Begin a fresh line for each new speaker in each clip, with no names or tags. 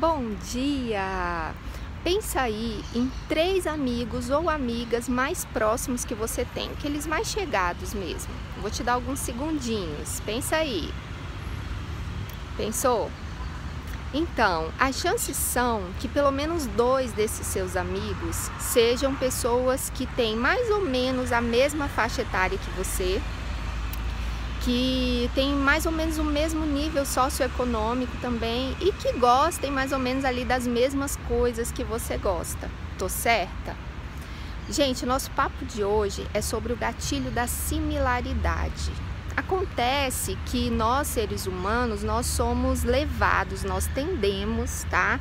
bom dia! Pensa aí em três amigos ou amigas mais próximos que você tem, aqueles mais chegados mesmo. Vou te dar alguns segundinhos. Pensa aí. Pensou? Então, as chances são que pelo menos dois desses seus amigos sejam pessoas que têm mais ou menos a mesma faixa etária que você, que tem mais ou menos o mesmo nível socioeconômico também e que gostem mais ou menos ali das mesmas coisas que você gosta. Tô certa? Gente, nosso papo de hoje é sobre o gatilho da similaridade. Acontece que nós seres humanos, nós somos levados, nós tendemos, tá,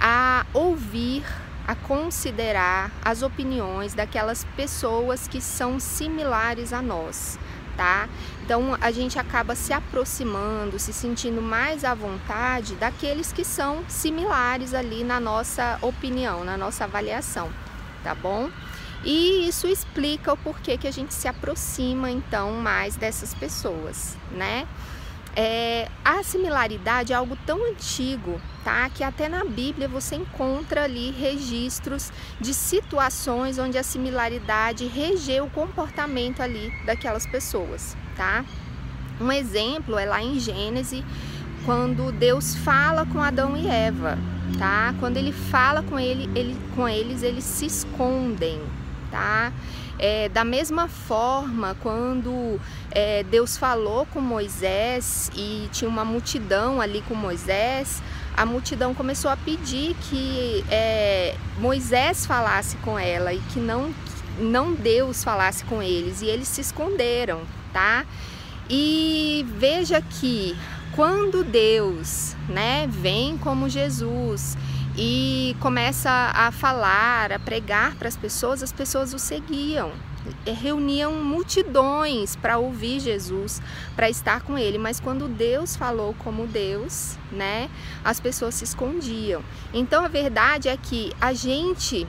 a ouvir, a considerar as opiniões daquelas pessoas que são similares a nós tá? Então a gente acaba se aproximando, se sentindo mais à vontade daqueles que são similares ali na nossa opinião, na nossa avaliação, tá bom? E isso explica o porquê que a gente se aproxima então mais dessas pessoas, né? É, a similaridade é algo tão antigo, tá? Que até na Bíblia você encontra ali registros de situações onde a similaridade regeu o comportamento ali daquelas pessoas, tá? Um exemplo é lá em Gênesis, quando Deus fala com Adão e Eva, tá? Quando ele fala com ele, ele com eles, eles se escondem, tá? É, da mesma forma, quando é, Deus falou com Moisés e tinha uma multidão ali com Moisés, a multidão começou a pedir que é, Moisés falasse com ela e que não, não Deus falasse com eles, e eles se esconderam, tá? E veja que quando Deus, né, vem como Jesus e começa a falar, a pregar para as pessoas, as pessoas o seguiam. Reuniam multidões para ouvir Jesus, para estar com ele, mas quando Deus falou como Deus, né, as pessoas se escondiam. Então a verdade é que a gente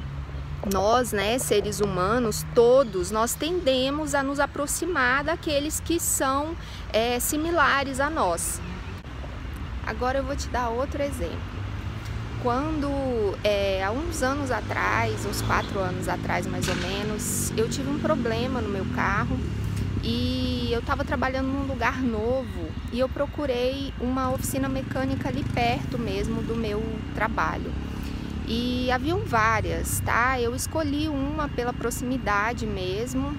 nós, né, seres humanos, todos, nós tendemos a nos aproximar daqueles que são é, similares a nós. Agora eu vou te dar outro exemplo quando é, há uns anos atrás, uns quatro anos atrás mais ou menos, eu tive um problema no meu carro e eu estava trabalhando num lugar novo e eu procurei uma oficina mecânica ali perto mesmo do meu trabalho. E haviam várias, tá? Eu escolhi uma pela proximidade mesmo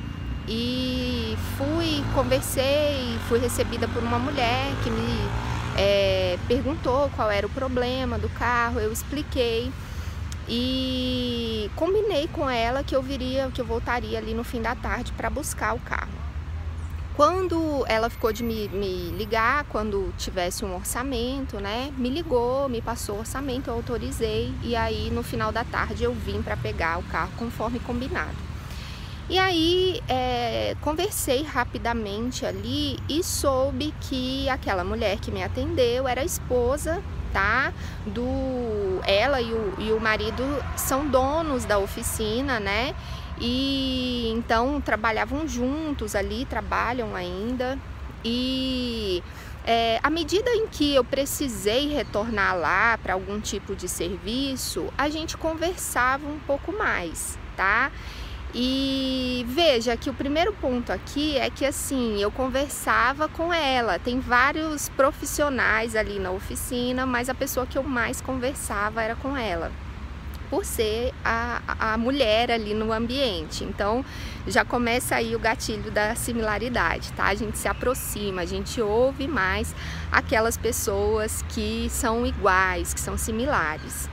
e fui, conversei, fui recebida por uma mulher que me é, perguntou qual era o problema do carro, eu expliquei e combinei com ela que eu viria, que eu voltaria ali no fim da tarde para buscar o carro. Quando ela ficou de me, me, ligar, quando tivesse um orçamento, né? Me ligou, me passou o orçamento, eu autorizei e aí no final da tarde eu vim para pegar o carro conforme combinado. E aí é, conversei rapidamente ali e soube que aquela mulher que me atendeu era a esposa, tá? Do ela e o, e o marido são donos da oficina, né? E então trabalhavam juntos ali, trabalham ainda. E é, à medida em que eu precisei retornar lá para algum tipo de serviço, a gente conversava um pouco mais, tá? E veja que o primeiro ponto aqui é que assim, eu conversava com ela. Tem vários profissionais ali na oficina, mas a pessoa que eu mais conversava era com ela. Por ser a, a mulher ali no ambiente. Então já começa aí o gatilho da similaridade, tá? A gente se aproxima, a gente ouve mais aquelas pessoas que são iguais, que são similares.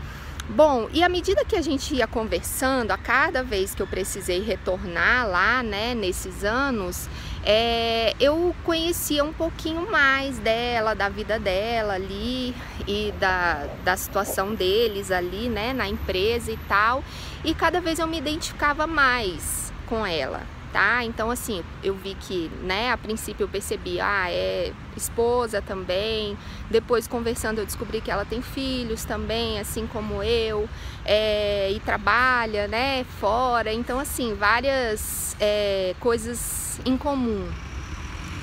Bom, e à medida que a gente ia conversando, a cada vez que eu precisei retornar lá, né, nesses anos, é, eu conhecia um pouquinho mais dela, da vida dela ali e da, da situação deles ali, né, na empresa e tal. E cada vez eu me identificava mais com ela tá? Então, assim, eu vi que, né, a princípio eu percebi, ah, é esposa também. Depois, conversando, eu descobri que ela tem filhos também, assim como eu, é, e trabalha, né, fora. Então, assim, várias é, coisas em comum.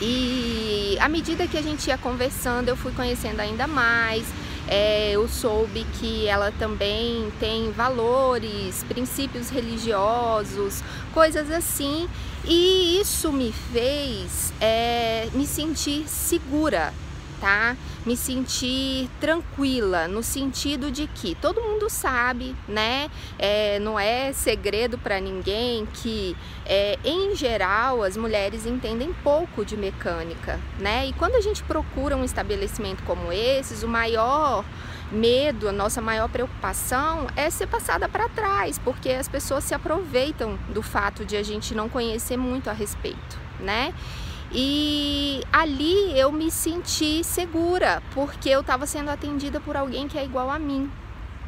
E à medida que a gente ia conversando, eu fui conhecendo ainda mais é, eu soube que ela também tem valores, princípios religiosos, coisas assim, e isso me fez é, me sentir segura tá? Me sentir tranquila, no sentido de que todo mundo sabe, né? É, não é segredo para ninguém que, é, em geral, as mulheres entendem pouco de mecânica, né? E quando a gente procura um estabelecimento como esses, o maior medo, a nossa maior preocupação é ser passada para trás, porque as pessoas se aproveitam do fato de a gente não conhecer muito a respeito, né? E ali eu me senti segura, porque eu estava sendo atendida por alguém que é igual a mim,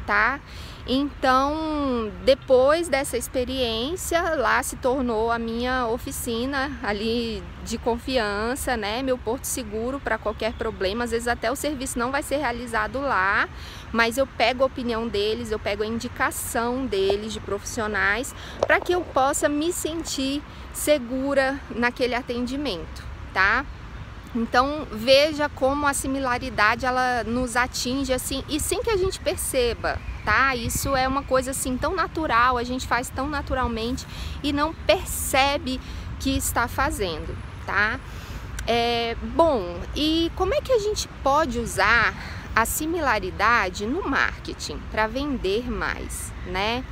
tá? Então, depois dessa experiência, lá se tornou a minha oficina ali de confiança, né? Meu porto seguro para qualquer problema. Às vezes até o serviço não vai ser realizado lá, mas eu pego a opinião deles, eu pego a indicação deles de profissionais para que eu possa me sentir segura naquele atendimento, tá? Então veja como a similaridade ela nos atinge assim e sem que a gente perceba, tá? Isso é uma coisa assim tão natural, a gente faz tão naturalmente e não percebe que está fazendo, tá? É, bom, e como é que a gente pode usar a similaridade no marketing para vender mais, né?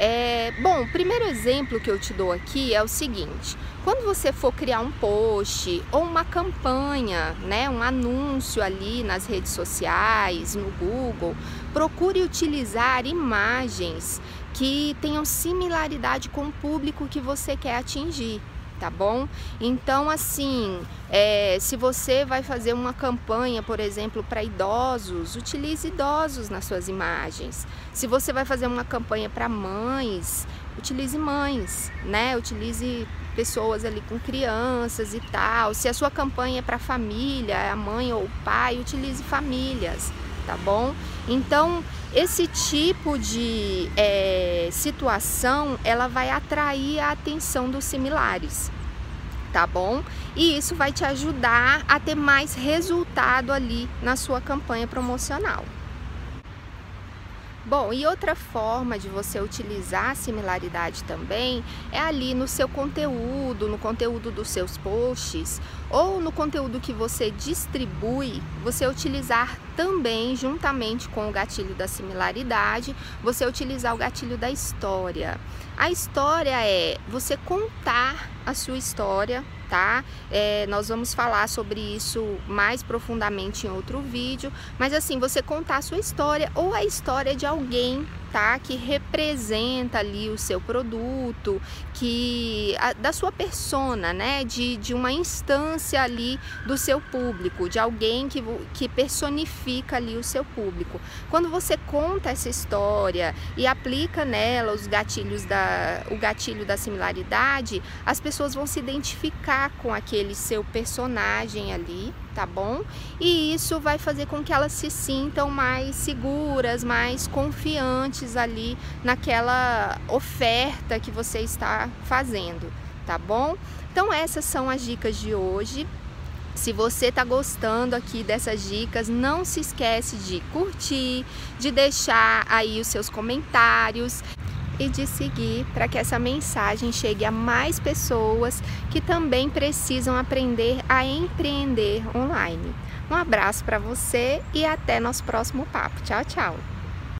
É, bom, o primeiro exemplo que eu te dou aqui é o seguinte: quando você for criar um post ou uma campanha, né, um anúncio ali nas redes sociais, no Google, procure utilizar imagens que tenham similaridade com o público que você quer atingir tá bom? Então, assim, é, se você vai fazer uma campanha, por exemplo, para idosos, utilize idosos nas suas imagens. Se você vai fazer uma campanha para mães, utilize mães, né? Utilize pessoas ali com crianças e tal. Se a sua campanha é para família, a mãe ou o pai, utilize famílias, tá bom? Então, esse tipo de é, situação, ela vai atrair a atenção dos similares, tá bom? E isso vai te ajudar a ter mais resultado ali na sua campanha promocional. Bom, e outra forma de você utilizar a similaridade também é ali no seu conteúdo, no conteúdo dos seus posts ou no conteúdo que você distribui, você utilizar também, juntamente com o gatilho da similaridade, você utilizar o gatilho da história. A história é você contar a sua história tá? É, nós vamos falar sobre isso mais profundamente em outro vídeo, mas assim, você contar a sua história ou a história de alguém tá? Que representa ali o seu produto, que a, da sua persona, né? De, de uma instância ali do seu público, de alguém que, que personifica ali o seu público. Quando você conta essa história e aplica nela os gatilhos da o gatilho da similaridade, as pessoas vão se identificar com aquele seu personagem ali, tá bom? E isso vai fazer com que elas se sintam mais seguras, mais confiantes ali naquela oferta que você está fazendo, tá bom? Então essas são as dicas de hoje. Se você está gostando aqui dessas dicas, não se esquece de curtir, de deixar aí os seus comentários e de seguir para que essa mensagem chegue a mais pessoas que também precisam aprender a empreender online. Um abraço para você e até nosso próximo papo. Tchau, tchau!